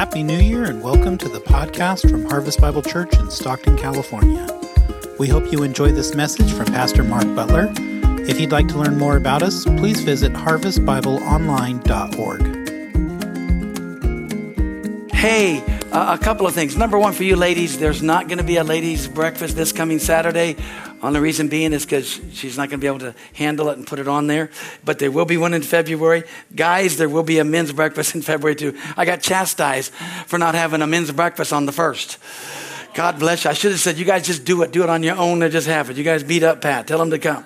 Happy New Year and welcome to the podcast from Harvest Bible Church in Stockton, California. We hope you enjoy this message from Pastor Mark Butler. If you'd like to learn more about us, please visit harvestbibleonline.org. Hey, a couple of things. Number one for you ladies, there's not going to be a ladies' breakfast this coming Saturday. On the reason being is because she's not going to be able to handle it and put it on there. But there will be one in February. Guys, there will be a men's breakfast in February too. I got chastised for not having a men's breakfast on the first. God bless you. I should have said, you guys just do it. Do it on your own and just have it. You guys beat up Pat. Tell him to come.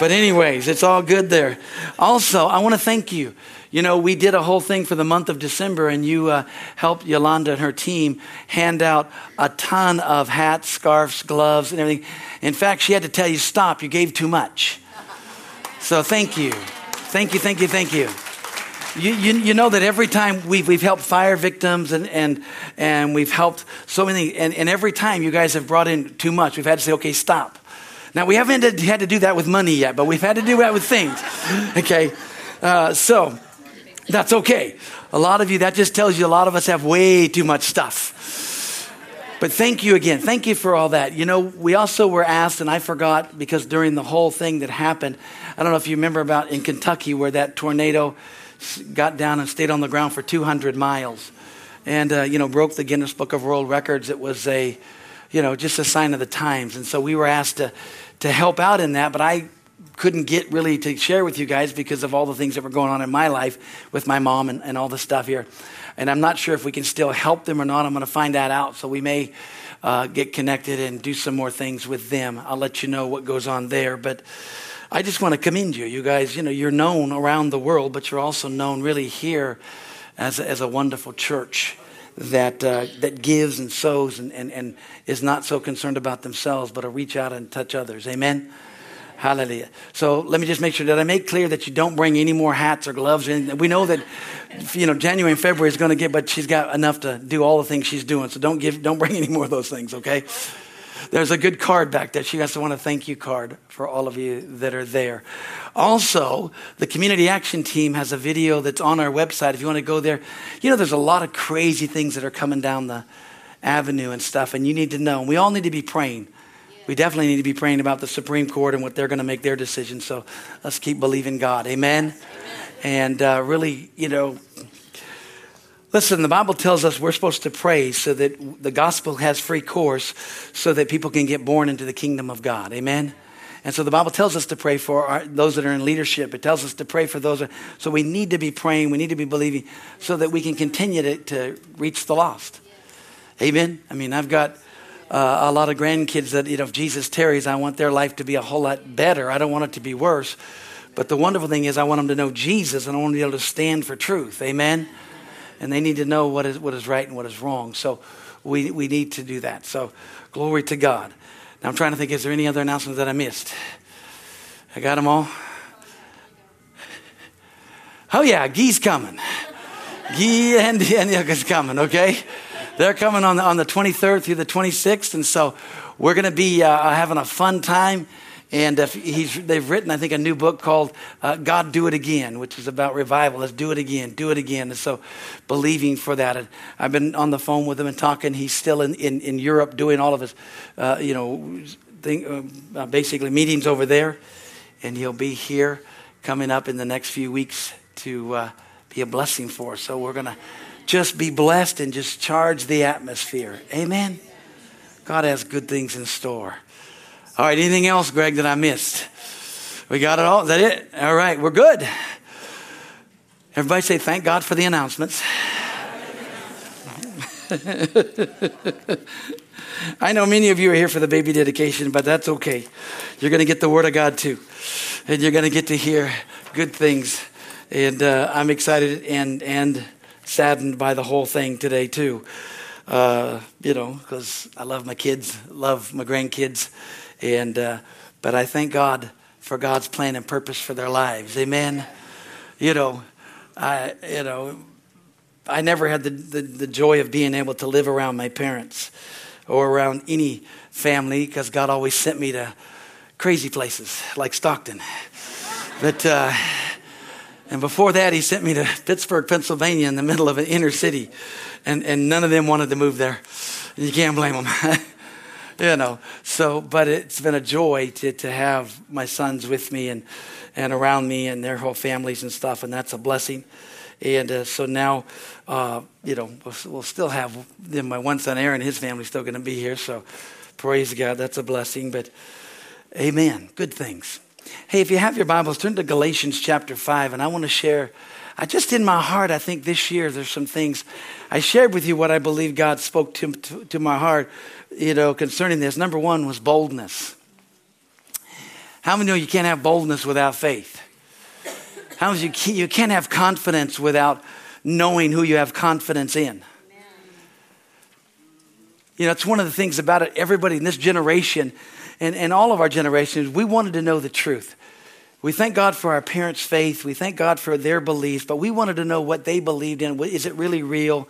But, anyways, it's all good there. Also, I want to thank you. You know, we did a whole thing for the month of December, and you uh, helped Yolanda and her team hand out a ton of hats, scarves, gloves, and everything. In fact, she had to tell you, stop, you gave too much. So thank you. Thank you, thank you, thank you. You, you, you, know that every time we've, we've helped fire victims and, and, and we've helped so many, and, and every time you guys have brought in too much, we've had to say, okay, stop. Now, we haven't had to do that with money yet, but we've had to do that with things. Okay? Uh, so, that's okay. A lot of you, that just tells you a lot of us have way too much stuff. But thank you again. Thank you for all that. You know, we also were asked, and I forgot because during the whole thing that happened, I don't know if you remember about in Kentucky where that tornado got down and stayed on the ground for 200 miles and, uh, you know, broke the Guinness Book of World Records. It was a, you know, just a sign of the times. And so we were asked to, to help out in that, but I couldn't get really to share with you guys because of all the things that were going on in my life with my mom and, and all the stuff here. And I'm not sure if we can still help them or not. I'm going to find that out. So we may uh, get connected and do some more things with them. I'll let you know what goes on there. But I just want to commend you. You guys, you know, you're known around the world, but you're also known really here as a, as a wonderful church that, uh, that gives and sows and, and, and is not so concerned about themselves, but to reach out and touch others. Amen? Hallelujah. So let me just make sure that I make clear that you don't bring any more hats or gloves. We know that, you know, January and February is going to get, but she's got enough to do all the things she's doing. So don't give, don't bring any more of those things, okay? There's a good card back there. She has to want a thank you card for all of you that are there. Also, the Community Action Team has a video that's on our website. If you want to go there, you know, there's a lot of crazy things that are coming down the avenue and stuff, and you need to know. And we all need to be praying we definitely need to be praying about the Supreme Court and what they're going to make their decision. So let's keep believing God. Amen. Amen. And uh, really, you know, listen, the Bible tells us we're supposed to pray so that the gospel has free course so that people can get born into the kingdom of God. Amen. And so the Bible tells us to pray for our, those that are in leadership. It tells us to pray for those. so we need to be praying. We need to be believing so that we can continue to, to reach the lost. Amen. I mean, I've got uh, a lot of grandkids that, you know, if Jesus tarries, I want their life to be a whole lot better. I don't want it to be worse. But the wonderful thing is, I want them to know Jesus and I want them to be able to stand for truth. Amen? And they need to know what is, what is right and what is wrong. So we, we need to do that. So glory to God. Now I'm trying to think, is there any other announcements that I missed? I got them all? Oh, yeah, Gee's coming. Gee and Antioch coming, okay? They're coming on the, on the 23rd through the 26th, and so we're going to be uh, having a fun time. And they've written, I think, a new book called uh, God Do It Again, which is about revival. Let's do it again, do it again. And so believing for that. And I've been on the phone with him and talking. He's still in, in, in Europe doing all of his, uh, you know, thing, uh, basically meetings over there. And he'll be here coming up in the next few weeks to uh, be a blessing for us. So we're going to just be blessed and just charge the atmosphere. Amen. God has good things in store. All right, anything else, Greg, that I missed? We got it all? Is that it? All right, we're good. Everybody say thank God for the announcements. I know many of you are here for the baby dedication, but that's okay. You're going to get the Word of God too, and you're going to get to hear good things. And uh, I'm excited and and saddened by the whole thing today, too. Uh, you know, because I love my kids, love my grandkids, and uh, but I thank God for God's plan and purpose for their lives. Amen. You know, I you know, I never had the, the, the joy of being able to live around my parents or around any family because God always sent me to crazy places like Stockton. But uh, And before that, he sent me to Pittsburgh, Pennsylvania, in the middle of an inner city. And, and none of them wanted to move there. You can't blame them. you know, so, but it's been a joy to, to have my sons with me and, and around me and their whole families and stuff. And that's a blessing. And uh, so now, uh, you know, we'll, we'll, still have them. My one son, Aaron, his family's still going to be here. So praise God. That's a blessing. But amen. Good things. Hey, if you have your Bibles, turn to Galatians chapter 5, and I want to share. I just in my heart, I think this year there's some things. I shared with you what I believe God spoke to, to, to my heart, you know, concerning this. Number one was boldness. How many know you can't have boldness without faith? How many you can't, you can't have confidence without knowing who you have confidence in? You know, it's one of the things about it. Everybody in this generation and, and all of our generations, we wanted to know the truth. We thank God for our parents' faith. We thank God for their beliefs, but we wanted to know what they believed in. Is it really real?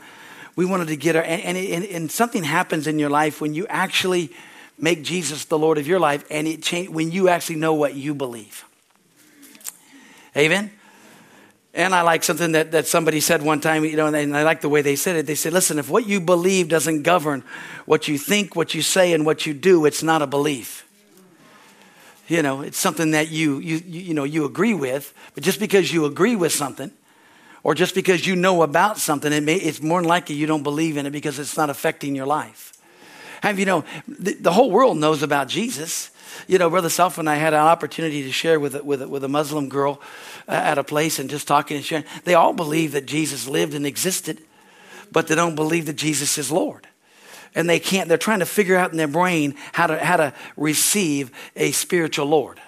We wanted to get our, and, and, and something happens in your life when you actually make Jesus the Lord of your life and it change, when you actually know what you believe. Amen? And I like something that, that somebody said one time, you know, and I like the way they said it. They said, listen, if what you believe doesn't govern what you think, what you say, and what you do, it's not a belief. You know, it's something that you, you, you, know, you agree with, but just because you agree with something, or just because you know about something, it may, it's more than likely you don't believe in it because it's not affecting your life. Have you know, the, the whole world knows about Jesus. You know, Brother Self and I had an opportunity to share with, with, with a Muslim girl uh, at a place and just talking and sharing. They all believe that Jesus lived and existed, but they don't believe that Jesus is Lord. And they can't, they're trying to figure out in their brain how to, how to receive a spiritual Lord.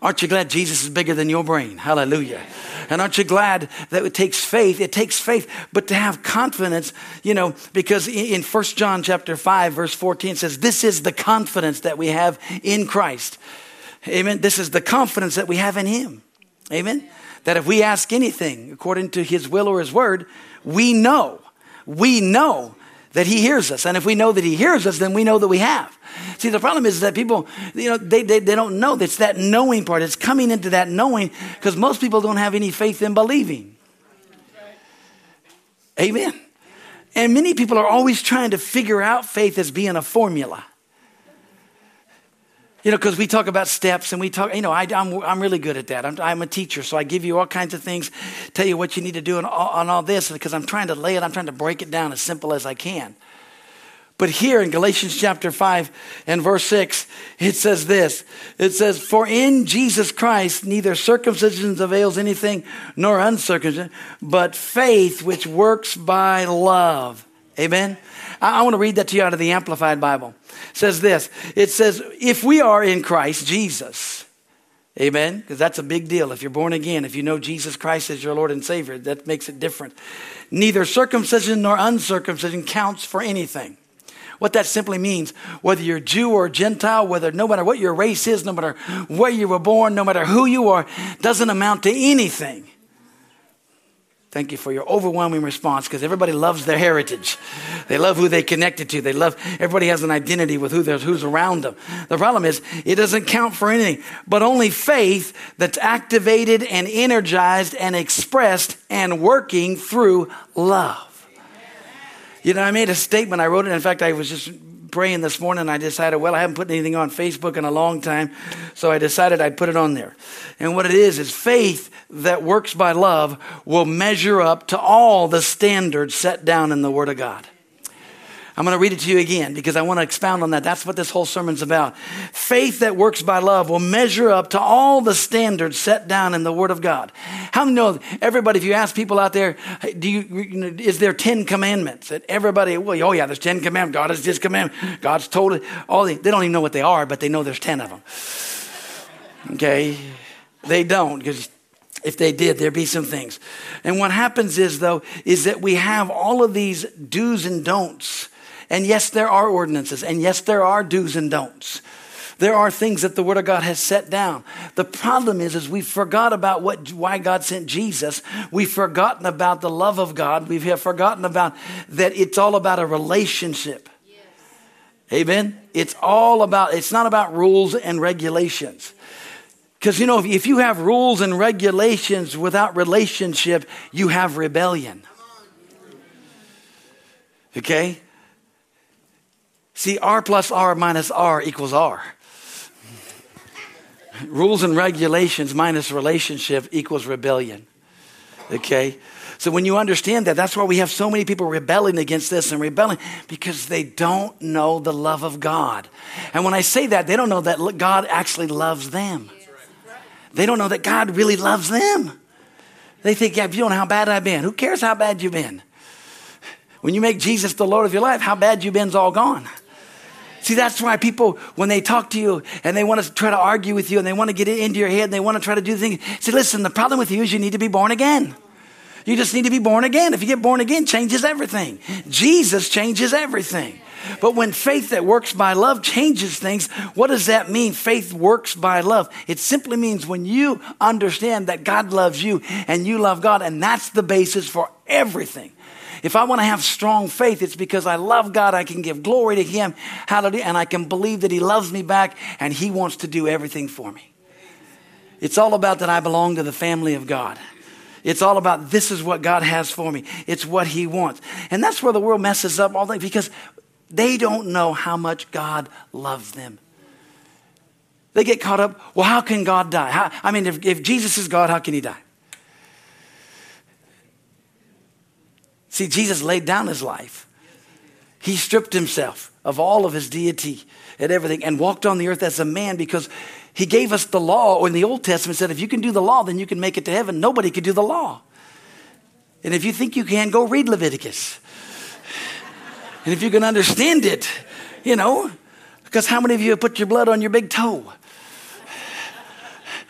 Aren't you glad Jesus is bigger than your brain? Hallelujah. And aren't you glad that it takes faith? It takes faith, but to have confidence, you know, because in 1 John chapter 5, verse 14 says, This is the confidence that we have in Christ. Amen. This is the confidence that we have in Him. Amen. That if we ask anything according to His will or His word, we know, we know that he hears us. And if we know that he hears us, then we know that we have. See, the problem is that people, you know, they, they, they don't know. It's that knowing part. It's coming into that knowing because most people don't have any faith in believing. Amen. And many people are always trying to figure out faith as being a formula. You know, because we talk about steps and we talk, you know, I, am I'm, I'm really good at that. I'm, I'm, a teacher, so I give you all kinds of things, tell you what you need to do on on all this because I'm trying to lay it, I'm trying to break it down as simple as I can. But here in Galatians chapter 5 and verse 6, it says this it says, For in Jesus Christ neither circumcision avails anything nor uncircumcision, but faith which works by love. Amen. I, I want to read that to you out of the Amplified Bible. It says this it says, If we are in Christ Jesus, Amen? Because that's a big deal. If you're born again, if you know Jesus Christ as your Lord and Savior, that makes it different. Neither circumcision nor uncircumcision counts for anything. What that simply means, whether you're Jew or Gentile, whether no matter what your race is, no matter where you were born, no matter who you are, doesn't amount to anything Thank you for your overwhelming response because everybody loves their heritage. They love who they connected to. They love, everybody has an identity with who who's around them. The problem is, it doesn't count for anything, but only faith that's activated and energized and expressed and working through love. You know, I made a statement, I wrote it. In fact, I was just praying this morning, I decided, well, I haven't put anything on Facebook in a long time, so I decided I'd put it on there. And what it is, is faith that works by love will measure up to all the standards set down in the Word of God. I'm going to read it to you again because I want to expound on that. That's what this whole sermon's about. Faith that works by love will measure up to all the standards set down in the Word of God. How many know everybody? If you ask people out there, do you is there ten commandments? That everybody, well, oh yeah, there's ten commandments. God has His commandments. God's told it. All they, they don't even know what they are, but they know there's ten of them. Okay, they don't because if they did, there'd be some things. And what happens is, though, is that we have all of these do's and don'ts and yes, there are ordinances. And yes, there are do's and don'ts. There are things that the Word of God has set down. The problem is, is we forgot about what, why God sent Jesus. We've forgotten about the love of God. We've forgotten about that it's all about a relationship. Yes. Amen. It's all about, it's not about rules and regulations. Because, you know, if, if you have rules and regulations without relationship, you have rebellion. Okay? See, R plus R minus R equals R. Rules and regulations minus relationship equals rebellion. Okay? So when you understand that, that's why we have so many people rebelling against this and rebelling because they don't know the love of God. And when I say that, they don't know that God actually loves them. They don't know that God really loves them. They think, yeah, if you don't know how bad I've been, who cares how bad you've been? When you make Jesus the Lord of your life, how bad you've been's all gone. See, that's why people, when they talk to you and they want to try to argue with you and they want to get it into your head and they want to try to do things, say, listen, the problem with you is you need to be born again. You just need to be born again. If you get born again, changes everything. Jesus changes everything. But when faith that works by love changes things, what does that mean? Faith works by love. It simply means when you understand that God loves you and you love God, and that's the basis for everything. If I want to have strong faith, it's because I love God. I can give glory to Him. Hallelujah. And I can believe that He loves me back and He wants to do everything for me. It's all about that I belong to the family of God. It's all about this is what God has for me. It's what He wants. And that's where the world messes up all day because they don't know how much God loves them. They get caught up, well, how can God die? How, I mean, if, if Jesus is God, how can He die? See, Jesus laid down his life. He stripped himself of all of his deity and everything and walked on the earth as a man because he gave us the law, in the Old Testament said, if you can do the law, then you can make it to heaven. Nobody could do the law. And if you think you can, go read Leviticus. And if you can understand it, you know, because how many of you have put your blood on your big toe?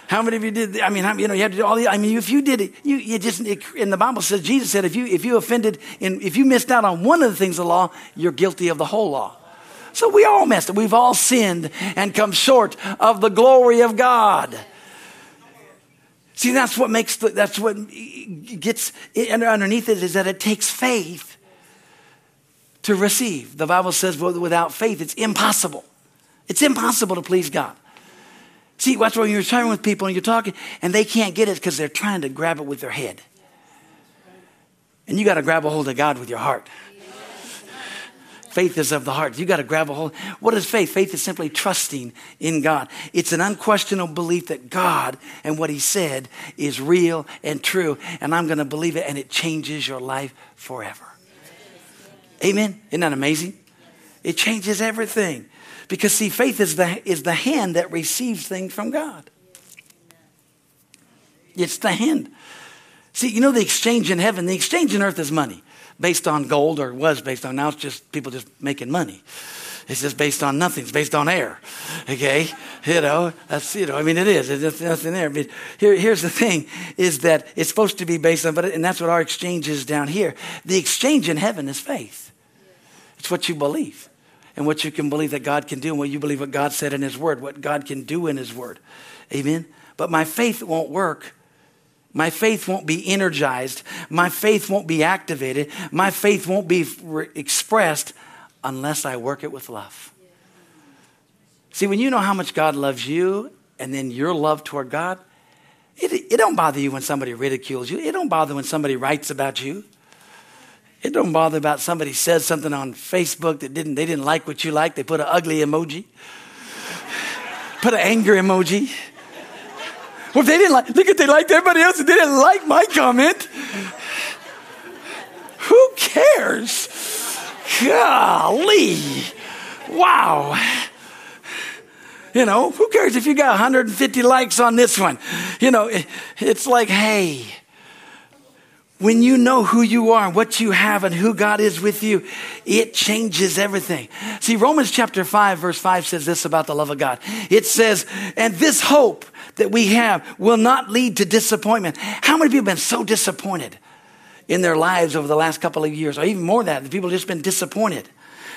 How many of you did? I mean, how, you know, you had to do all the. I mean, if you did it, you, you just. It, and the Bible says Jesus said, if you if you offended and if you missed out on one of the things of the law, you're guilty of the whole law. So we all messed up. We've all sinned and come short of the glory of God. See, that's what makes the, that's what gets underneath it is that it takes faith to receive. The Bible says without faith, it's impossible. It's impossible to please God. See, that's why you're sharing with people and you're talking, and they can't get it because they're trying to grab it with their head. And you got to grab a hold of God with your heart. Faith is of the heart. You got to grab a hold. What is faith? Faith is simply trusting in God. It's an unquestionable belief that God and what He said is real and true, and I'm going to believe it, and it changes your life forever. Amen. Isn't that amazing? It changes everything. Because, see, faith is the, is the hand that receives things from God. It's the hand. See, you know the exchange in heaven, the exchange in earth is money based on gold, or was based on, now it's just people just making money. It's just based on nothing. It's based on air. Okay? You know, that's, you know, I mean, it is. There's nothing there. But here, here's the thing is that it's supposed to be based on, but, and that's what our exchange is down here. The exchange in heaven is faith. It's what you believe and what you can believe that God can do and what you believe what God said in His Word, what God can do in His Word. Amen? But my faith won't work. My faith won't be energized. My faith won't be activated. My faith won't be re- expressed unless I work it with love. See, when you know how much God loves you and then your love toward God, it, it don't bother you when somebody ridicules you. It don't bother when somebody writes about you. It don't bother about somebody says something on Facebook that didn't they didn't like what you like. They put an ugly emoji. Put an anger emoji. Well, if they didn't like, look at they liked everybody else they didn't like my comment. Who cares? Golly. Wow. You know, who cares if you got 150 likes on this one? You know, it's like, hey, when you know who you are, what you have, and who God is with you, it changes everything. See, Romans chapter 5, verse 5 says this about the love of God. It says, and this hope that we have will not lead to disappointment. How many people have been so disappointed in their lives over the last couple of years, or even more than that? People have just been disappointed.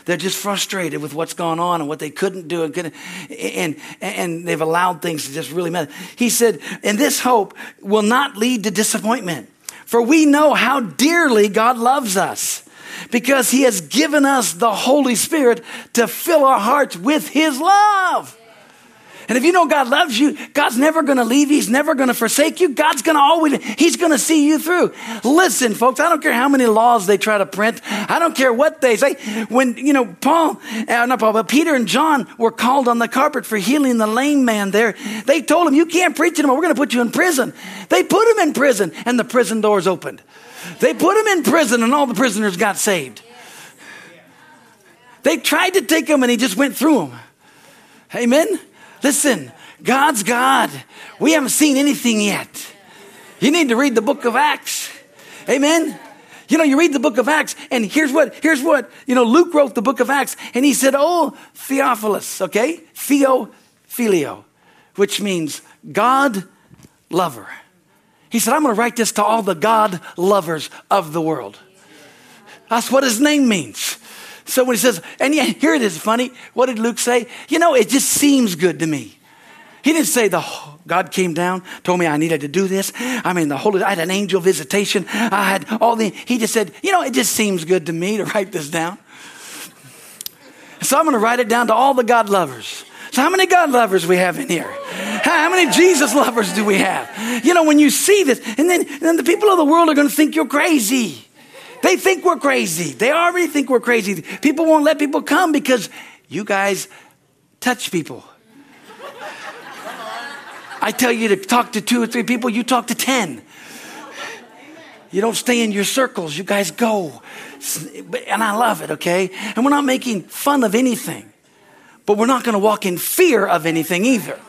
They're just frustrated with what's gone on and what they couldn't do and, couldn't, and, and they've allowed things to just really matter. He said, and this hope will not lead to disappointment. For we know how dearly God loves us because he has given us the Holy Spirit to fill our hearts with his love. And if you know God loves you, God's never going to leave you. He's never going to forsake you. God's going to always, He's going to see you through. Listen, folks, I don't care how many laws they try to print. I don't care what they say. When, you know, Paul, uh, not Paul, but Peter and John were called on the carpet for healing the lame man there. They told him, you can't preach anymore. We're going to put you in prison. They put him in prison and the prison doors opened. They put him in prison and all the prisoners got saved. They tried to take him and he just went through them. Amen. Listen, God's God. We haven't seen anything yet. You need to read the book of Acts. Amen. You know, you read the book of Acts, and here's what, here's what, you know, Luke wrote the book of Acts, and he said, Oh, Theophilus, okay? Theo, filio, which means God lover. He said, I'm going to write this to all the God lovers of the world. That's what his name means. So when he says, and yeah, here it is funny. What did Luke say? You know, it just seems good to me. He didn't say the God came down, told me I needed to do this. I mean, the Holy, I had an angel visitation. I had all the, he just said, you know, it just seems good to me to write this down. So I'm going to write it down to all the God lovers. So how many God lovers we have in here? How many Jesus lovers do we have? You know, when you see this, and then, and then the people of the world are going to think you're crazy. They think we're crazy. They already think we're crazy. People won't let people come because you guys touch people. I tell you to talk to two or three people, you talk to 10. You don't stay in your circles, you guys go. And I love it, okay? And we're not making fun of anything, but we're not to walk in fear of anything either.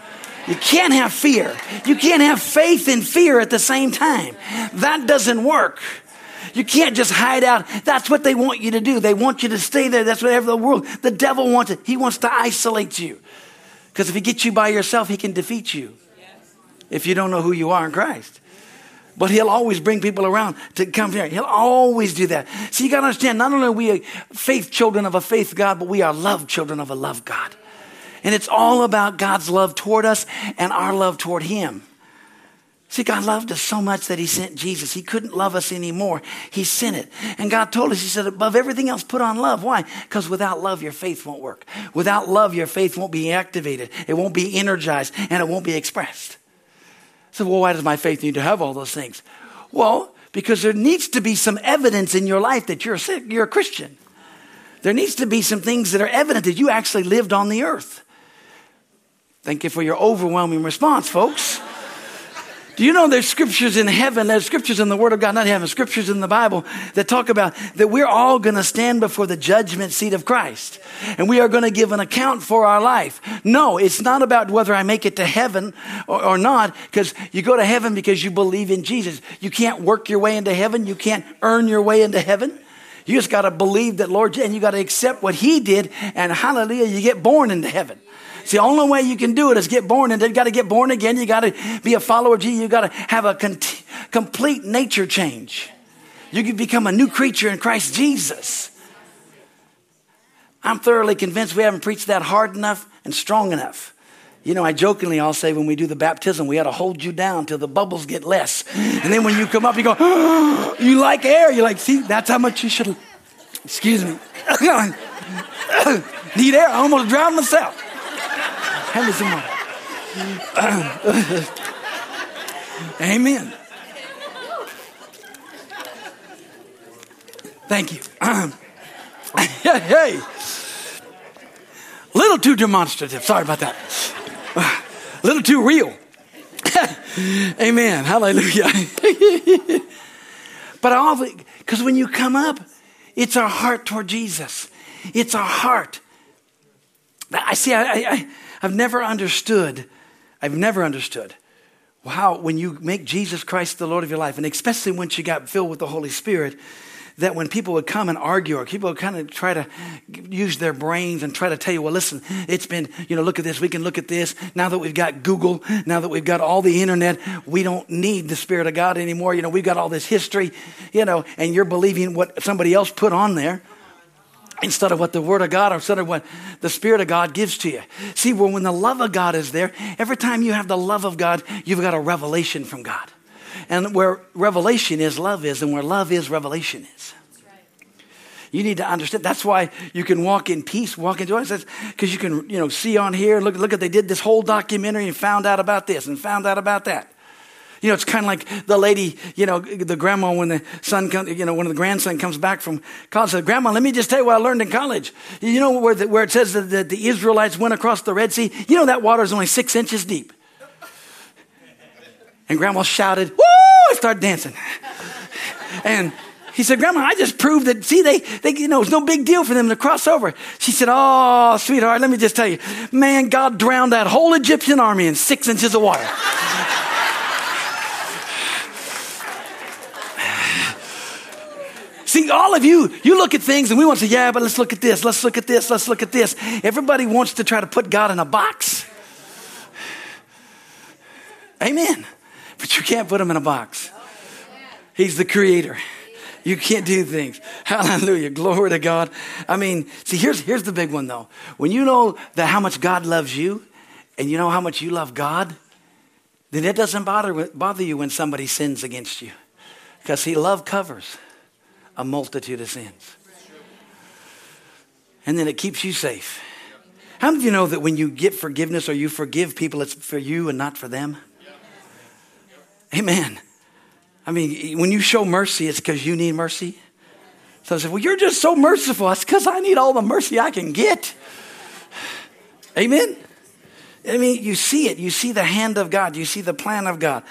You can't have fear. You can't have faith and fear at the same time. That doesn't work. You can't just hide out. That's what they want you to do. They want you to stay there. That's whatever the world, the devil wants it. He wants to isolate you. Because if he gets you by yourself, he can defeat you if you don't know who you are in Christ. But he'll always bring people around to come here. He'll always do that. So you got to understand, not only are we faith children of a faith God, but we are love children of a love God. And it's all about God's love toward us and our love toward him. See, God loved us so much that He sent Jesus. He couldn't love us anymore. He sent it. And God told us, He said, above everything else, put on love. Why? Because without love, your faith won't work. Without love, your faith won't be activated. It won't be energized and it won't be expressed. So, well, why does my faith need to have all those things? Well, because there needs to be some evidence in your life that you're a, you're a Christian. There needs to be some things that are evident that you actually lived on the earth. Thank you for your overwhelming response, folks. Do you know there's scriptures in heaven, there's scriptures in the Word of God, not heaven, scriptures in the Bible that talk about that we're all going to stand before the judgment seat of Christ and we are going to give an account for our life. No, it's not about whether I make it to heaven or, or not because you go to heaven because you believe in Jesus. You can't work your way into heaven, you can't earn your way into heaven. You just got to believe that Lord, and you got to accept what He did, and hallelujah, you get born into heaven. It's the only way you can do it is get born, and you got to get born again. You got to be a follower of Jesus. You got to have a complete nature change. You can become a new creature in Christ Jesus. I'm thoroughly convinced we haven't preached that hard enough and strong enough. You know, I jokingly I'll say when we do the baptism, we got to hold you down till the bubbles get less. And then when you come up, you go, oh, you like air. You're like, see, that's how much you should. Excuse me. Need air. I almost drowned myself. Hand me some. Amen. Thank you. hey, hey. Little too demonstrative. Sorry about that. A little too real. Amen. Hallelujah. but all because when you come up, it's our heart toward Jesus. It's our heart. I see. I, I, I've never understood, I've never understood how when you make Jesus Christ the Lord of your life, and especially once you got filled with the Holy Spirit, that when people would come and argue or people would kind of try to use their brains and try to tell you, well, listen, it's been, you know, look at this, we can look at this. Now that we've got Google, now that we've got all the internet, we don't need the Spirit of God anymore. You know, we've got all this history, you know, and you're believing what somebody else put on there instead of what the Word of God or instead of what the Spirit of God gives to you. See, well, when the love of God is there, every time you have the love of God, you've got a revelation from God. And where revelation is, love is, and where love is, revelation is. You need to understand. That's why you can walk in peace, walk in joy. Because you can, you know, see on here, look, look at they did this whole documentary and found out about this and found out about that. You know, it's kind of like the lady, you know, the grandma when the son comes, you know, when the grandson comes back from college, says, Grandma, let me just tell you what I learned in college. You know where, the, where it says that the, the Israelites went across the Red Sea? You know that water is only six inches deep. And grandma shouted, Woo! I started dancing. And he said, Grandma, I just proved that, see, they, they, you know, it's no big deal for them to cross over. She said, Oh, sweetheart, let me just tell you, man, God drowned that whole Egyptian army in six inches of water. All of you, you look at things and we want to say, yeah, but let's look at this, let's look at this, let's look at this. Everybody wants to try to put God in a box. Amen. But you can't put him in a box. He's the creator. You can't do things. Hallelujah. Glory to God. I mean, see, here's, here's the big one though. When you know that how much God loves you and you know how much you love God, then it doesn't bother, bother you when somebody sins against you. Because see, love covers a multitude of sins. And then it keeps you safe. How many of you know that when you get forgiveness or you forgive people, it's for you and not for them? Amen. I mean, when you show mercy, it's because you need mercy. So I said, Well, you're just so merciful. It's because I need all the mercy I can get. Amen. I mean, you see it. You see the hand of God. You see the plan of God.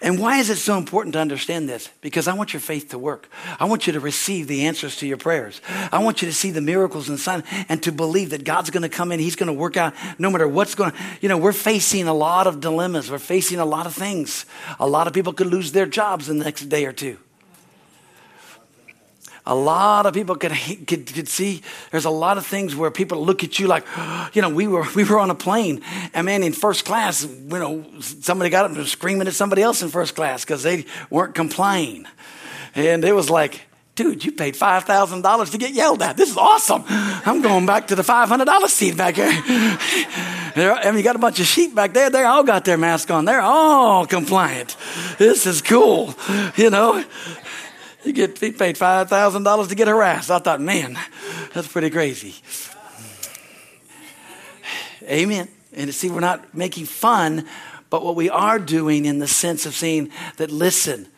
And why is it so important to understand this? Because I want your faith to work. I want you to receive the answers to your prayers. I want you to see the miracles and signs and to believe that God's going to come in. He's going to work out no matter what's going to, you know, we're facing a lot of dilemmas. We're facing a lot of things. A lot of people could lose their jobs in the next day or two a lot of people could, could, could see there's a lot of things where people look at you like, you know, we were, we were on a plane and man, in first class, you know, somebody got up and was screaming at somebody else in first class because they weren't complying. And it was like, dude, you paid $5,000 to get yelled at. This is awesome. I'm going back to the $500 seat back here. and you got a bunch of sheep back there. They all got their mask on. They're all compliant. This is cool, you know. You get paid five thousand dollars to get harassed. I thought, man, that's pretty crazy. Amen. And see, we're not making fun, but what we are doing in the sense of saying that, listen,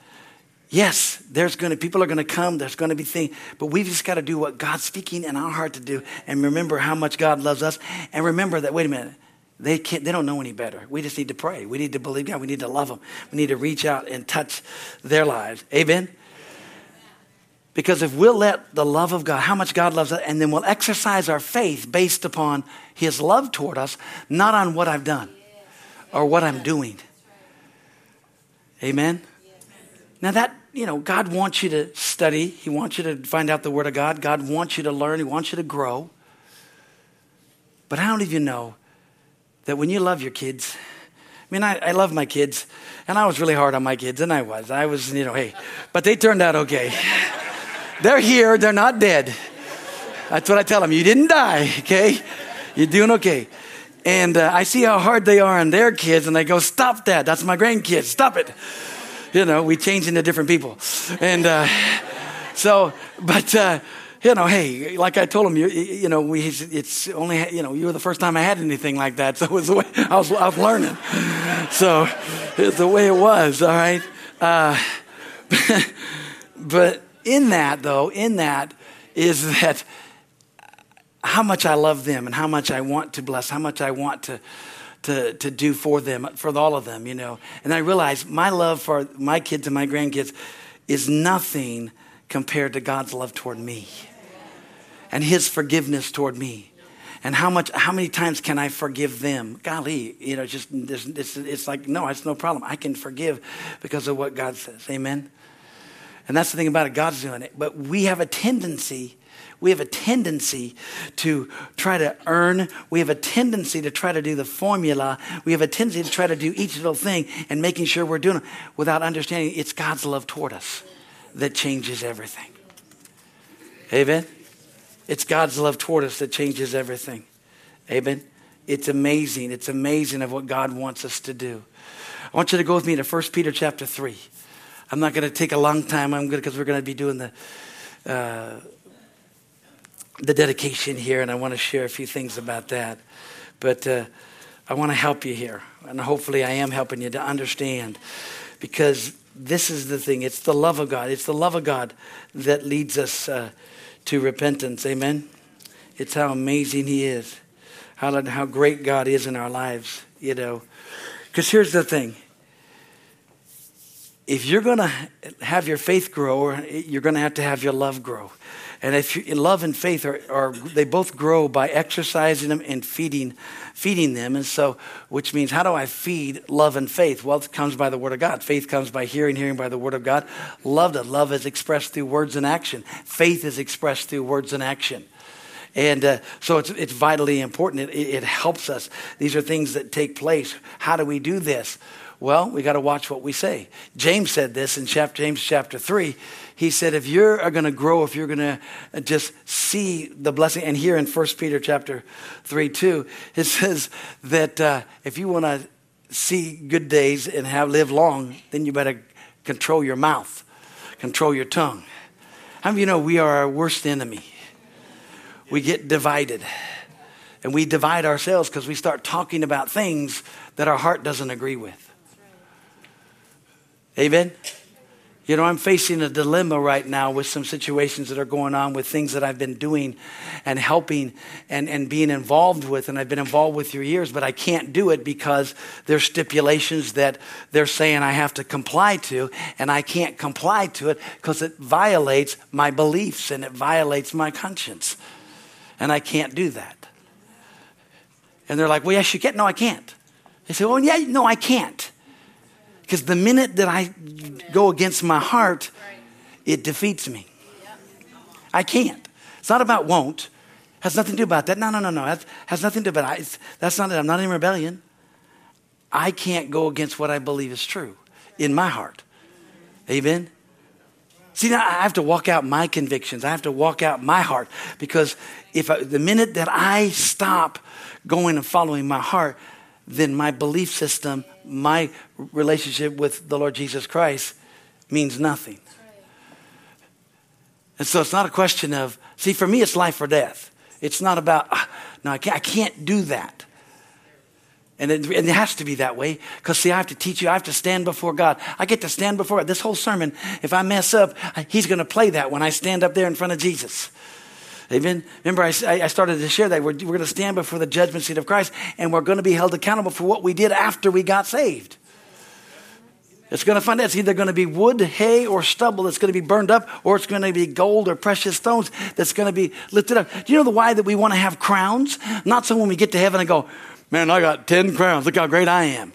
yes, there's going to people are going to come. There's going to be things, but we've just got to do what God's speaking in our heart to do, and remember how much God loves us, and remember that. Wait a minute. They can't, they don't know any better. We just need to pray. We need to believe God. We need to love them. We need to reach out and touch their lives. Amen. Because if we'll let the love of God, how much God loves us, and then we'll exercise our faith based upon His love toward us, not on what I've done or what I'm doing. Amen? Now, that, you know, God wants you to study, He wants you to find out the Word of God, God wants you to learn, He wants you to grow. But how many of you know that when you love your kids, I mean, I, I love my kids, and I was really hard on my kids, and I was. I was, you know, hey, but they turned out okay. They're here, they're not dead. That's what I tell them. You didn't die, okay? You're doing okay. And uh, I see how hard they are on their kids, and I go, Stop that. That's my grandkids. Stop it. You know, we change into different people. And uh, so, but, uh, you know, hey, like I told him, you, you know, we, it's only, you know, you were the first time I had anything like that. So it was the way I was, I was learning. So it's the way it was, all right? Uh, but in that, though, in that is that how much I love them and how much I want to bless, how much I want to, to, to do for them, for all of them, you know. And I realize my love for my kids and my grandkids is nothing compared to God's love toward me and his forgiveness toward me. And how much, how many times can I forgive them? Golly, you know, just it's, it's like no, it's no problem. I can forgive because of what God says. Amen. And that's the thing about it, God's doing it. But we have a tendency, we have a tendency to try to earn. We have a tendency to try to do the formula. We have a tendency to try to do each little thing and making sure we're doing it without understanding it's God's love toward us that changes everything. Amen? It's God's love toward us that changes everything. Amen? It's amazing. It's amazing of what God wants us to do. I want you to go with me to 1 Peter chapter 3. I'm not going to take a long time. I'm because we're going to be doing the uh, the dedication here, and I want to share a few things about that. But uh, I want to help you here, and hopefully, I am helping you to understand because this is the thing it's the love of God. It's the love of God that leads us uh, to repentance. Amen. It's how amazing He is, how, how great God is in our lives, you know. Because here's the thing if you're going to have your faith grow, you're going to have to have your love grow. And if you, love and faith are, are, they both grow by exercising them and feeding, feeding them. And so, which means, how do I feed love and faith? Well, it comes by the Word of God. Faith comes by hearing, hearing by the Word of God. Love, love is expressed through words and action. Faith is expressed through words and action. And uh, so it's, it's vitally important. It, it helps us. These are things that take place. How do we do this? Well, we got to watch what we say. James said this in chapter, James chapter 3. He said, if you're going to grow, if you're going to just see the blessing, and here in 1 Peter chapter 3 2, it says that uh, if you want to see good days and have live long, then you better control your mouth, control your tongue. How many of you know we are our worst enemy? We get divided. And we divide ourselves because we start talking about things that our heart doesn't agree with. Amen? You know, I'm facing a dilemma right now with some situations that are going on with things that I've been doing and helping and, and being involved with, and I've been involved with for years, but I can't do it because there's stipulations that they're saying I have to comply to, and I can't comply to it because it violates my beliefs and it violates my conscience. And I can't do that. And they're like, well, yes, you can. No, I can't. They say, well, yeah, no, I can't. Because the minute that I go against my heart, it defeats me. I can't. It's not about won't. Has nothing to do about that. No, no, no, no. That has nothing to do about it. That's not it. I'm not in rebellion. I can't go against what I believe is true in my heart. Amen. See, now I have to walk out my convictions. I have to walk out my heart because if I, the minute that I stop going and following my heart, then my belief system, my relationship with the Lord Jesus Christ means nothing. And so it's not a question of, see, for me, it's life or death. It's not about, ah, no, I can't, I can't do that. And it, it has to be that way because, see, I have to teach you, I have to stand before God. I get to stand before This whole sermon, if I mess up, He's going to play that when I stand up there in front of Jesus. Amen. Remember, I, I started to share that. We're, we're going to stand before the judgment seat of Christ and we're going to be held accountable for what we did after we got saved. It's going to find out it's either going to be wood, hay, or stubble that's going to be burned up, or it's going to be gold or precious stones that's going to be lifted up. Do you know the why that we want to have crowns? Not so when we get to heaven and go, man, I got 10 crowns. Look how great I am.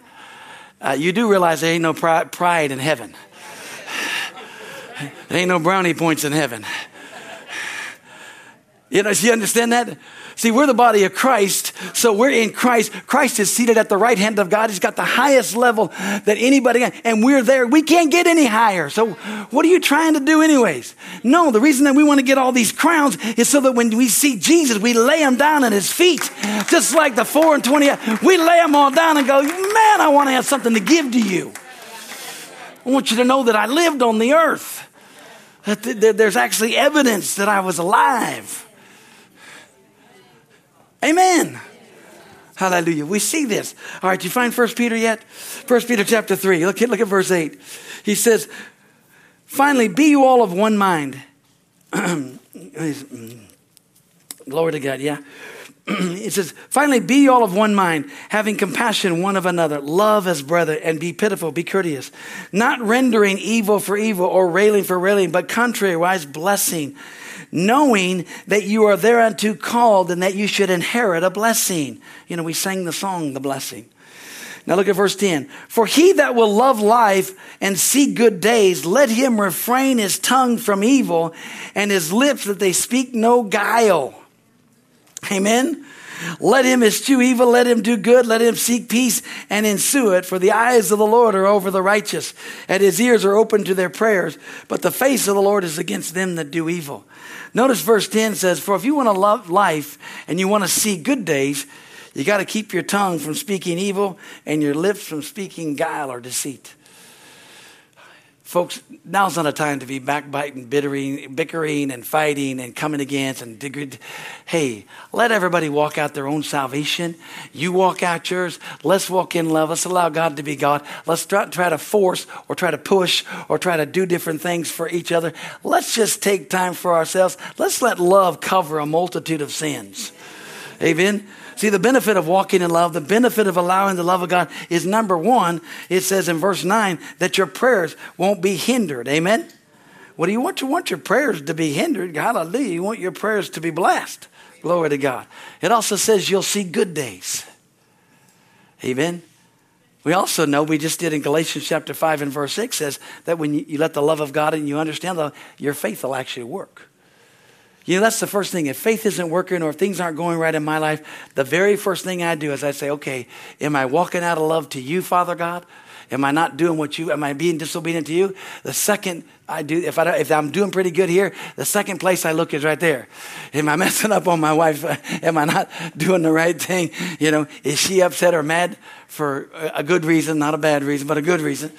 Uh, you do realize there ain't no pride in heaven. There ain't no brownie points in heaven. You know, do you understand that? See, we're the body of Christ, so we're in Christ. Christ is seated at the right hand of God. He's got the highest level that anybody and we're there. We can't get any higher. So, what are you trying to do, anyways? No, the reason that we want to get all these crowns is so that when we see Jesus, we lay him down at his feet, just like the four and twenty. We lay them all down and go, man, I want to have something to give to you. I want you to know that I lived on the earth. That there's actually evidence that I was alive. Amen. Hallelujah. We see this. All right, you find First Peter yet? First Peter chapter 3. Look at, look at verse 8. He says, Finally, be you all of one mind. Mm, glory to God, yeah. it says, Finally, be all of one mind, having compassion one of another, love as brother, and be pitiful, be courteous, not rendering evil for evil or railing for railing, but contrariwise blessing knowing that you are thereunto called and that you should inherit a blessing. You know, we sang the song, The Blessing. Now look at verse 10. For he that will love life and see good days, let him refrain his tongue from evil and his lips that they speak no guile. Amen. Let him eschew evil, let him do good, let him seek peace and ensue it. For the eyes of the Lord are over the righteous, and his ears are open to their prayers. But the face of the Lord is against them that do evil. Notice verse 10 says, For if you want to love life and you want to see good days, you got to keep your tongue from speaking evil and your lips from speaking guile or deceit. Folks, now's not a time to be backbiting, bittering, bickering, and fighting and coming against and. Hey, let everybody walk out their own salvation. You walk out yours. Let's walk in love. Let's allow God to be God. Let's try, try to force or try to push or try to do different things for each other. Let's just take time for ourselves. Let's let love cover a multitude of sins. Amen. See, the benefit of walking in love, the benefit of allowing the love of God is number one, it says in verse 9 that your prayers won't be hindered. Amen? What do you want? You want your prayers to be hindered. Hallelujah. You want your prayers to be blessed. Glory to God. It also says you'll see good days. Amen. We also know, we just did in Galatians chapter 5 and verse 6 says that when you, let the love of God and you understand, the, your faith will actually work. You know, that's the first thing. If faith isn't working or if things aren't going right in my life, the very first thing I do is I say, okay, am I walking out of love to you, Father God? Am I not doing what you, am I being disobedient to you? The second I do, if, I, if I'm doing pretty good here, the second place I look is right there. Am I messing up on my wife? Am I not doing the right thing? You know, is she upset or mad for a good reason, not a bad reason, but a good reason?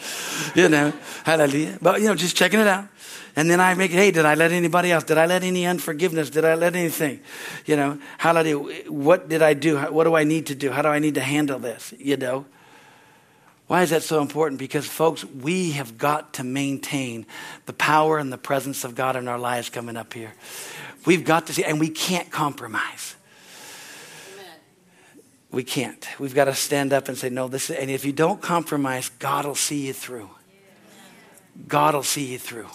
You know, hallelujah. But, you know, just checking it out. And then I make it, hey, did I let anybody else? Did I let any unforgiveness? Did I let anything? You know, how did I, what did I do? What do I need to do? How do I need to handle this? You know? Why is that so important? Because, folks, we have got to maintain the power and the presence of God in our lives coming up here. We've got to see, and we can't compromise. We can't. We've got to stand up and say, no, this is, and if you don't compromise, God will see you through. God will see you through.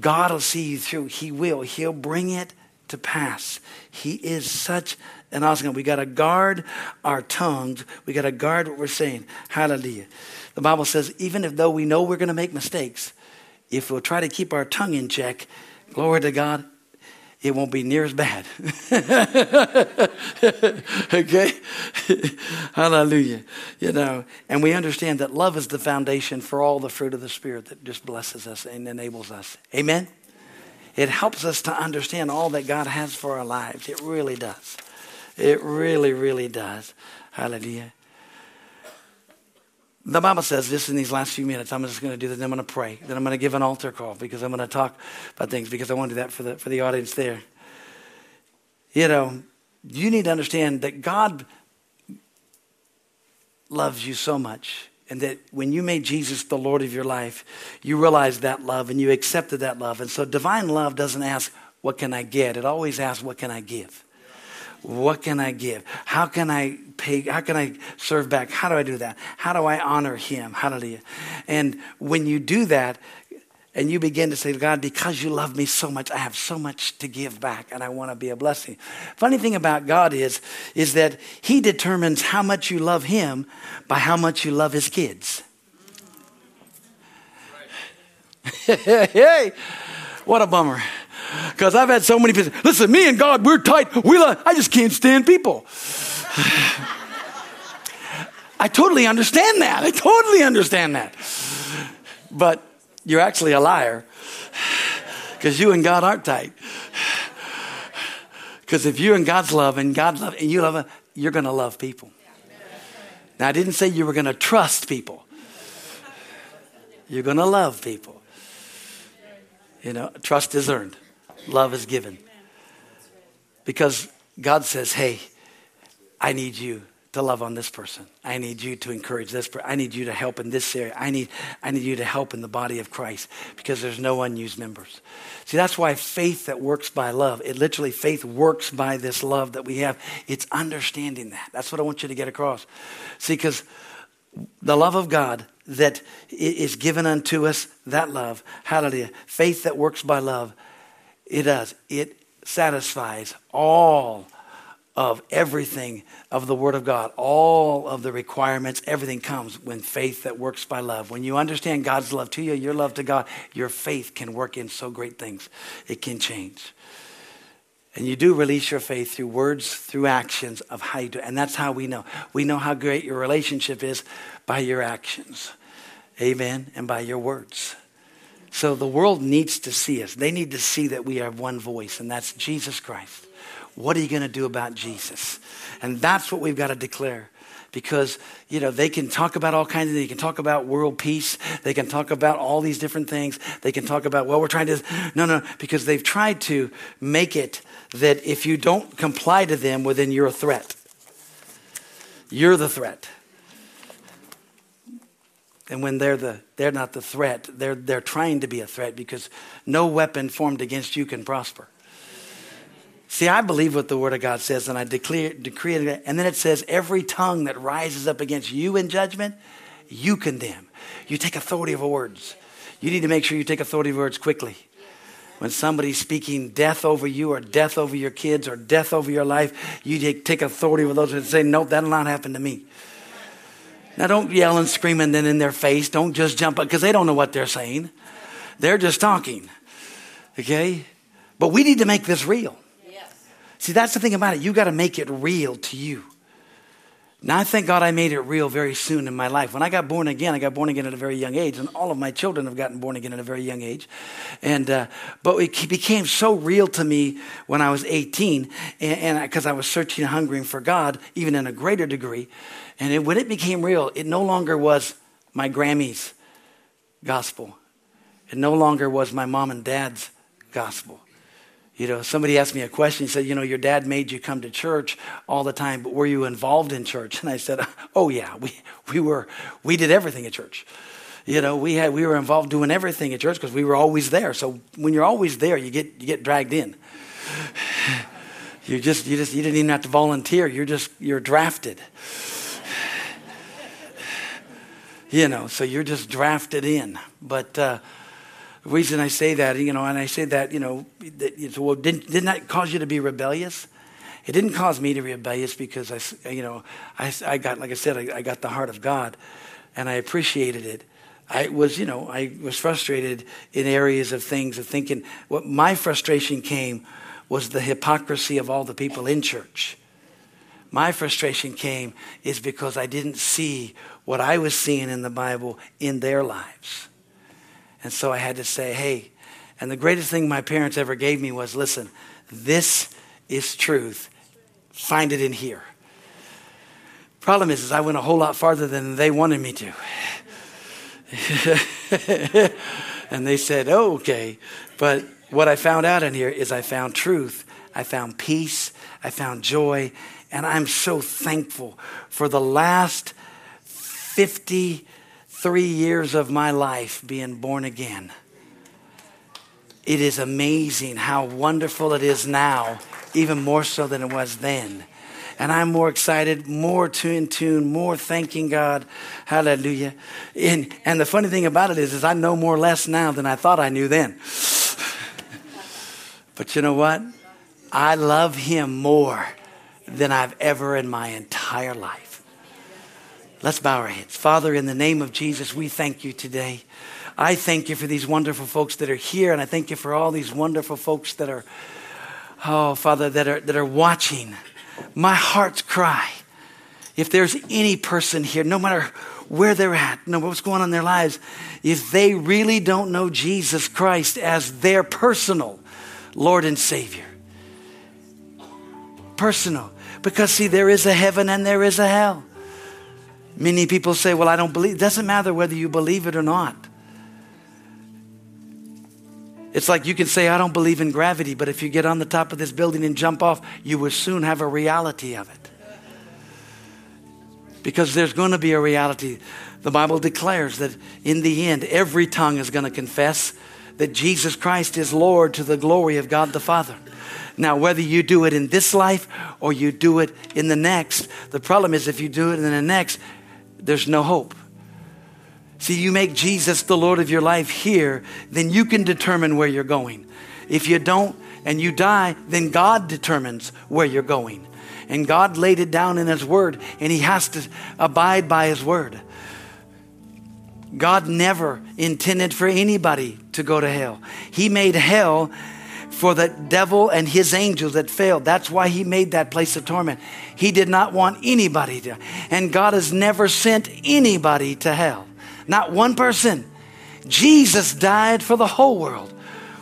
God will see you through. He will. He'll bring it to pass. He is such an awesome. God. We got to guard our tongues. We got to guard what we're saying. Hallelujah. The Bible says, even if though we know we're going to make mistakes, if we'll try to keep our tongue in check, glory to God, it won't be near as bad. okay? Hallelujah. You know, and we understand that love is the foundation for all the fruit of the Spirit that just blesses us and enables us. Amen? It helps us to understand all that God has for our lives. It really does. It really, really does. Hallelujah. The Bible says this in these last few minutes. I'm just going to do this. Then I'm going to pray. Then I'm going to give an altar call because I'm going to talk about things because I want to do that for the, for the audience there. You know, you need to understand that God loves you so much and that when you made Jesus the Lord of your life, you realized that love and you accepted that love. And so divine love doesn't ask, What can I get? It always asks, What can I give? What can I give? How can I pay? How can I serve back? How do I do that? How do I honor Him? Hallelujah. And when you do that, and you begin to say, God, because you love me so much, I have so much to give back and I want to be a blessing. Funny thing about God is, is that He determines how much you love Him by how much you love His kids. hey, what a bummer. Because I've had so many people, listen, me and God, we're tight. We love, I just can't stand people. I totally understand that. I totally understand that. But you're actually a liar because you and God aren't tight. Because if you're in God's love and God love and you love, you're going to love people. Now, I didn't say you were going to trust people. You're going to love people. You know, trust is earned love is given. Because God says, hey, I need you to love on this person. I need you to encourage this person. I need you to help in this area. I need, I need you to help in the body of Christ because there's no unused members. See, that's why faith that works by love, it literally, faith works by this love that we have. It's understanding that. That's what I want you to get across. See, because the love of God that is given unto us, that love, hallelujah, faith that works by love, it does. It satisfies all of everything of the Word of God. All of the requirements, everything comes when faith that works by love. When you understand God's love to you, your love to God, your faith can work in so great things. It can change. And you do release your faith through words, through actions of how you do. And that's how we know. We know how great your relationship is by your actions. Amen. And by your words. So the world needs to see us. They need to see that we have one voice, and that's Jesus Christ. What are you going to do about Jesus? And that's what we've got to declare. because you know they can talk about all kinds of things. they can talk about world peace they can talk about all these different things they can talk about well we're trying to no no because they've tried to make it that if you don't comply to them well then you're a threat you're the threat and when they're the they're not the threat they're they're trying to be a threat because no weapon formed against you can prosper See, I believe what the Word of God says, and I declare, decree it. And then it says, every tongue that rises up against you in judgment, you condemn. You take authority over words. You need to make sure you take authority over words quickly. When somebody's speaking death over you, or death over your kids, or death over your life, you take authority over those and say, "No, that'll not happen to me." Now, don't yell and scream and then in their face. Don't just jump up because they don't know what they're saying. They're just talking. Okay? But we need to make this real. See, that's the thing about it. You got to make it real to you. Now, I thank God I made it real very soon in my life. When I got born again, I got born again at a very young age, and all of my children have gotten born again at a very young age. And uh, but it became so real to me when I was 18, and because I was searching and hungering for God, even in a greater degree. And it, when it became real, it no longer was my Grammy's gospel. It no longer was my mom and dad's gospel. You know, somebody asked me a question. He said, You know, your dad made you come to church all the time, but were you involved in church? And I said, Oh, yeah, we, we were, we did everything at church. You know, we had, we were involved doing everything at church because we were always there. So when you're always there, you get, you get dragged in. You just, you just, you didn't even have to volunteer. You're just, you're drafted. You know, so you're just drafted in. But, uh, the reason I say that, you know, and I say that, you know, that, well, didn't, didn't that cause you to be rebellious? It didn't cause me to be rebellious because I, you know, I, I got, like I said, I, I got the heart of God and I appreciated it. I was, you know, I was frustrated in areas of things of thinking. What my frustration came was the hypocrisy of all the people in church. My frustration came is because I didn't see what I was seeing in the Bible in their lives. And so I had to say, hey, and the greatest thing my parents ever gave me was listen, this is truth. Find it in here. Problem is, is I went a whole lot farther than they wanted me to. and they said, oh, okay. But what I found out in here is I found truth, I found peace, I found joy, and I'm so thankful for the last 50 three years of my life being born again. It is amazing how wonderful it is now, even more so than it was then. And I'm more excited, more to in tune, more thanking God. Hallelujah. And, and the funny thing about it is, is I know more or less now than I thought I knew then. but you know what? I love Him more than I've ever in my entire life. Let's bow our heads. Father, in the name of Jesus, we thank you today. I thank you for these wonderful folks that are here, and I thank you for all these wonderful folks that are, oh, Father, that are, that are watching. My heart's cry. If there's any person here, no matter where they're at, no matter what's going on in their lives, if they really don't know Jesus Christ as their personal Lord and Savior, personal, because see, there is a heaven and there is a hell. Many people say, Well, I don't believe. It doesn't matter whether you believe it or not. It's like you can say, I don't believe in gravity, but if you get on the top of this building and jump off, you will soon have a reality of it. Because there's going to be a reality. The Bible declares that in the end, every tongue is going to confess that Jesus Christ is Lord to the glory of God the Father. Now, whether you do it in this life or you do it in the next, the problem is if you do it in the next, there's no hope. See, you make Jesus the Lord of your life here, then you can determine where you're going. If you don't and you die, then God determines where you're going. And God laid it down in His Word, and He has to abide by His Word. God never intended for anybody to go to hell. He made hell for the devil and his angels that failed. That's why he made that place of torment. He did not want anybody to. And God has never sent anybody to hell. Not one person. Jesus died for the whole world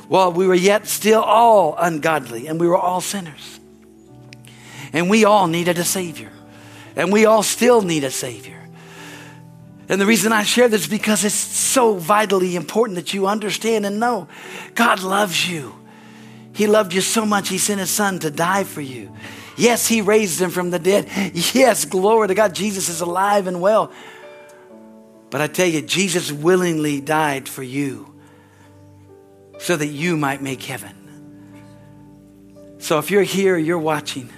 while we were yet still all ungodly and we were all sinners. And we all needed a Savior. And we all still need a Savior. And the reason I share this is because it's so vitally important that you understand and know God loves you. He loved you so much, He sent His Son to die for you. Yes, He raised Him from the dead. Yes, glory to God, Jesus is alive and well. But I tell you, Jesus willingly died for you so that you might make heaven. So if you're here, you're watching,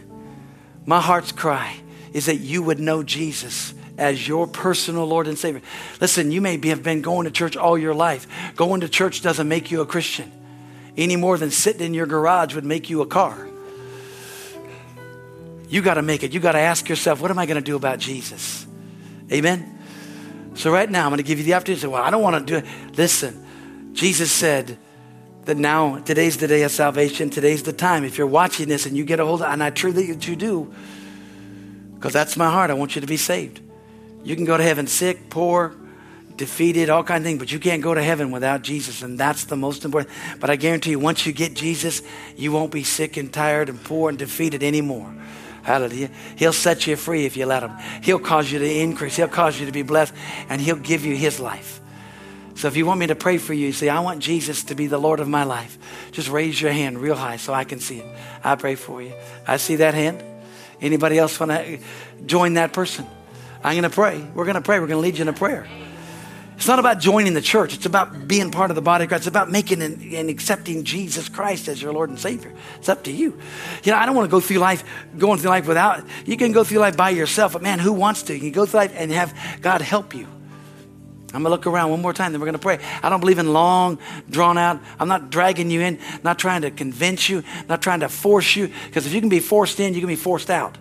my heart's cry is that you would know Jesus as your personal Lord and Savior. Listen, you may be, have been going to church all your life. Going to church doesn't make you a Christian any more than sitting in your garage would make you a car. You got to make it. You got to ask yourself, what am I going to do about Jesus? Amen. So right now, I'm going to give you the opportunity to say, well, I don't want to do it. Listen, Jesus said that now, today's the day of salvation. Today's the time. If you're watching this and you get a hold of it, and I truly that you do, because that's my heart. I want you to be saved. You can go to heaven sick, poor, defeated, all kind of things, but you can't go to heaven without Jesus, and that's the most important. But I guarantee you, once you get Jesus, you won't be sick and tired and poor and defeated anymore. Hallelujah. He'll set you free if you let him. He'll cause you to increase. He'll cause you to be blessed, and he'll give you his life. So if you want me to pray for you, you say, I want Jesus to be the Lord of my life. Just raise your hand real high so I can see it. I pray for you. I see that hand. Anybody else want to join that person? I'm going to pray. We're going to pray. We're going to lead you in a prayer. It's not about joining the church. It's about being part of the body of Christ. It's about making and, and, accepting Jesus Christ as your Lord and Savior. It's up to you. You know, I don't want to go through life, going through life without. You can go through life by yourself, but man, who wants to? You can go through life and have God help you. I'm going to look around one more time, then we're going to pray. I don't believe in long, drawn out. I'm not dragging you in, not trying to convince you, not trying to force you, because if you can be forced in, you can be forced out.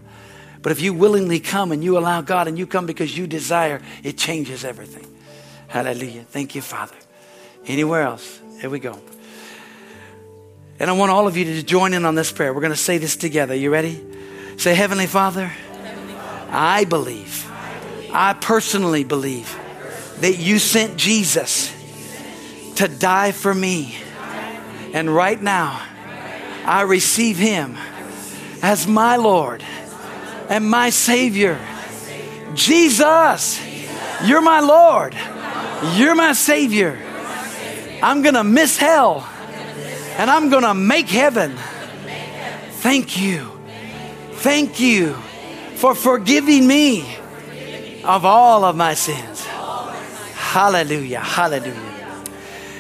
But if you willingly come and you allow God and you come because you desire, it changes everything. Hallelujah. Thank you, Father. Anywhere else? Here we go. And I want all of you to join in on this prayer. We're going to say this together. You ready? Say, Heavenly Father, I believe, I personally believe that you sent Jesus to die for me. And right now, I receive him as my Lord and my Savior. Jesus, you're my Lord. You're my Savior. I'm going to miss hell and I'm going to make heaven. Thank you. Thank you for forgiving me of all of my sins. Hallelujah. Hallelujah.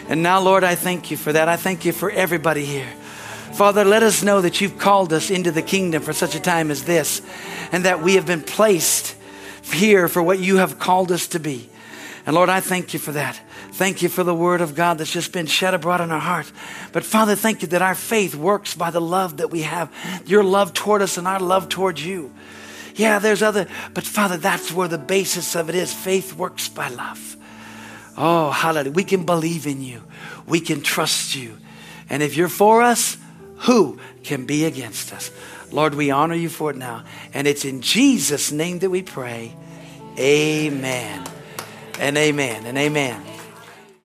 And now, Lord, I thank you for that. I thank you for everybody here. Father, let us know that you've called us into the kingdom for such a time as this, and that we have been placed here for what you have called us to be. And Lord, I thank you for that. Thank you for the word of God that's just been shed abroad in our heart. But Father, thank you that our faith works by the love that we have, your love toward us and our love towards you. Yeah, there's other, but Father, that's where the basis of it is. Faith works by love. Oh, hallelujah. We can believe in you. We can trust you. And if you're for us, who can be against us? Lord, we honor you for it now. And it's in Jesus' name that we pray. Amen. And amen. And amen.